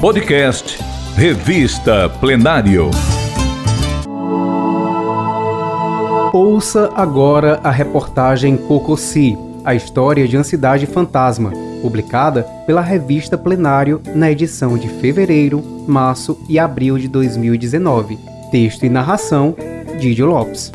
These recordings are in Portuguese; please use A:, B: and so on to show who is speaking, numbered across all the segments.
A: Podcast Revista Plenário.
B: Ouça agora a reportagem Cocossi, a história de uma cidade fantasma, publicada pela revista Plenário na edição de fevereiro, março e abril de 2019. Texto e narração: Didio Lopes.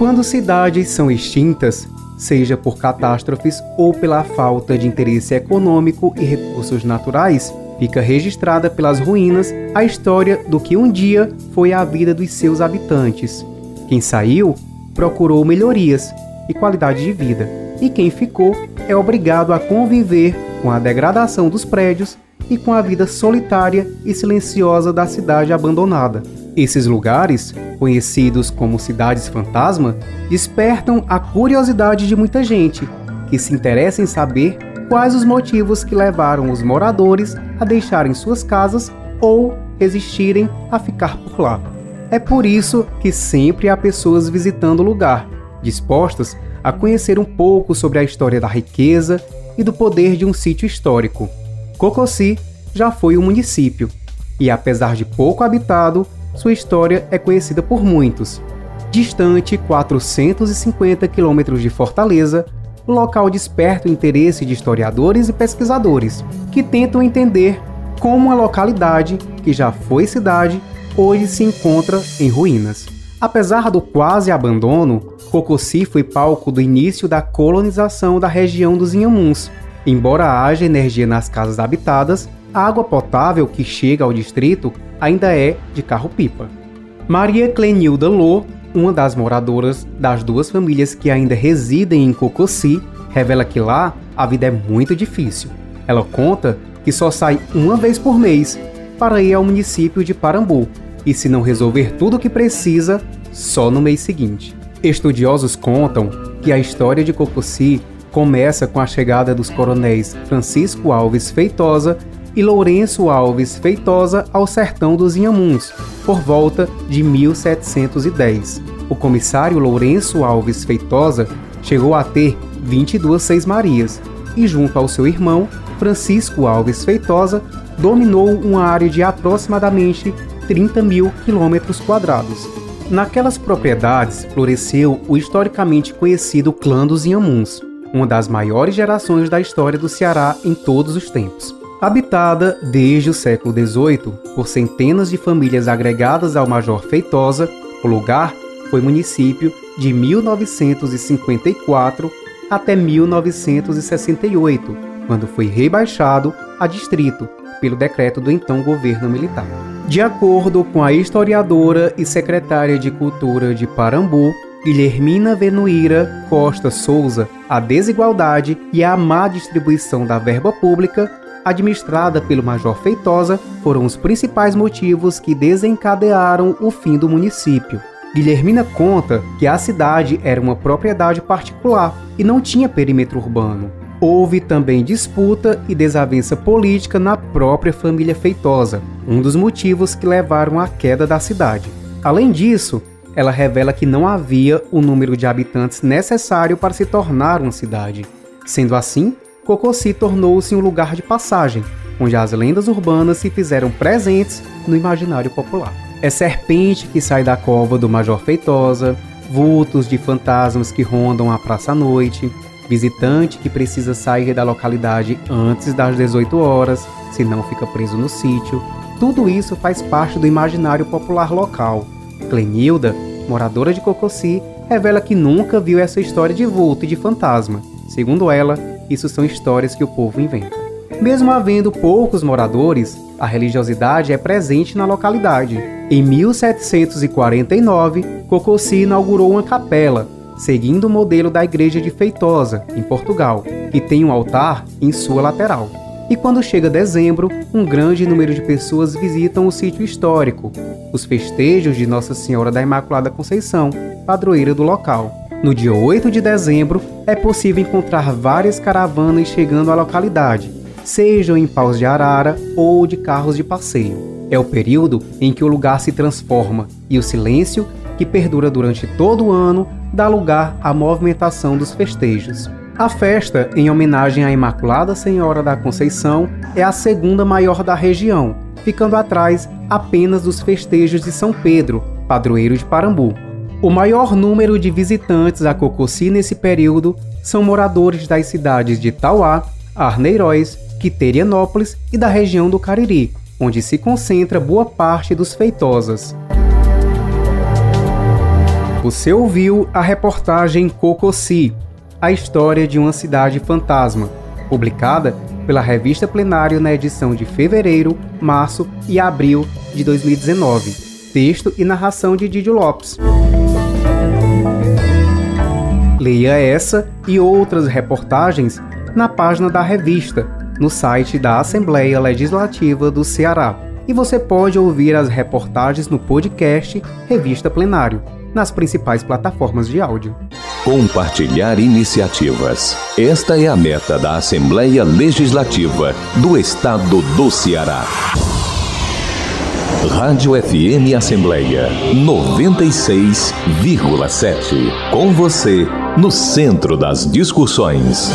B: Quando cidades são extintas, seja por catástrofes ou pela falta de interesse econômico e recursos naturais, fica registrada pelas ruínas a história do que um dia foi a vida dos seus habitantes. Quem saiu procurou melhorias e qualidade de vida, e quem ficou é obrigado a conviver com a degradação dos prédios e com a vida solitária e silenciosa da cidade abandonada. Esses lugares, conhecidos como cidades fantasma, despertam a curiosidade de muita gente que se interessa em saber quais os motivos que levaram os moradores a deixarem suas casas ou resistirem a ficar por lá. É por isso que sempre há pessoas visitando o lugar, dispostas a conhecer um pouco sobre a história da riqueza e do poder de um sítio histórico. Cocossi já foi um município e, apesar de pouco habitado, sua história é conhecida por muitos. Distante 450 quilômetros de Fortaleza, o local desperta o interesse de historiadores e pesquisadores, que tentam entender como a localidade, que já foi cidade, hoje se encontra em ruínas. Apesar do quase abandono, Cocossi foi palco do início da colonização da região dos Inhamuns. Embora haja energia nas casas habitadas, a água potável que chega ao distrito ainda é de carro-pipa. Maria Clenilda Lô, uma das moradoras das duas famílias que ainda residem em Cocossi, revela que lá a vida é muito difícil. Ela conta que só sai uma vez por mês para ir ao município de Parambu e, se não resolver tudo o que precisa, só no mês seguinte. Estudiosos contam que a história de Cocossi começa com a chegada dos coronéis Francisco Alves Feitosa e Lourenço Alves Feitosa ao sertão dos Inhamuns, por volta de 1710. O comissário Lourenço Alves Feitosa chegou a ter 22 seis-marias e, junto ao seu irmão, Francisco Alves Feitosa, dominou uma área de aproximadamente 30 mil quilômetros quadrados. Naquelas propriedades floresceu o historicamente conhecido clã dos Inhamuns, uma das maiores gerações da história do Ceará em todos os tempos. Habitada desde o século XVIII por centenas de famílias agregadas ao Major Feitosa, o lugar foi município de 1954 até 1968, quando foi rebaixado a distrito pelo decreto do então governo militar. De acordo com a historiadora e secretária de Cultura de Parambu, Guilhermina Venuíra Costa Souza, a desigualdade e a má distribuição da verba pública administrada pelo Major Feitosa foram os principais motivos que desencadearam o fim do município. Guilhermina conta que a cidade era uma propriedade particular e não tinha perímetro urbano. Houve também disputa e desavença política na própria família Feitosa, um dos motivos que levaram à queda da cidade. Além disso, ela revela que não havia o número de habitantes necessário para se tornar uma cidade. Sendo assim, Cocossi tornou-se um lugar de passagem, onde as lendas urbanas se fizeram presentes no imaginário popular. É serpente que sai da cova do Major Feitosa, vultos de fantasmas que rondam a praça à noite, visitante que precisa sair da localidade antes das 18 horas, senão fica preso no sítio. Tudo isso faz parte do imaginário popular local. Clenilda, moradora de Cocossi, revela que nunca viu essa história de vulto e de fantasma. Segundo ela, isso são histórias que o povo inventa. Mesmo havendo poucos moradores, a religiosidade é presente na localidade. Em 1749, Cocossi inaugurou uma capela, seguindo o modelo da igreja de Feitosa, em Portugal, que tem um altar em sua lateral. E quando chega dezembro, um grande número de pessoas visitam o sítio histórico, os festejos de Nossa Senhora da Imaculada Conceição, padroeira do local. No dia 8 de dezembro, é possível encontrar várias caravanas chegando à localidade, sejam em paus de arara ou de carros de passeio. É o período em que o lugar se transforma e o silêncio que perdura durante todo o ano, dá lugar à movimentação dos festejos. A festa, em homenagem à Imaculada Senhora da Conceição, é a segunda maior da região, ficando atrás apenas dos festejos de São Pedro, padroeiro de Parambu. O maior número de visitantes a Cococi nesse período são moradores das cidades de Tauá, Arneiroz, Quiterianópolis e da região do Cariri, onde se concentra boa parte dos feitosas. Você ouviu a reportagem Cococi, a história de uma cidade fantasma, publicada pela revista Plenário na edição de fevereiro, março e abril de 2019. Texto e narração de Didio Lopes. Leia essa e outras reportagens na página da revista, no site da Assembleia Legislativa do Ceará. E você pode ouvir as reportagens no podcast Revista Plenário, nas principais plataformas de áudio.
A: Compartilhar iniciativas. Esta é a meta da Assembleia Legislativa do Estado do Ceará. Rádio FM Assembleia 96,7. Com você, no centro das discussões.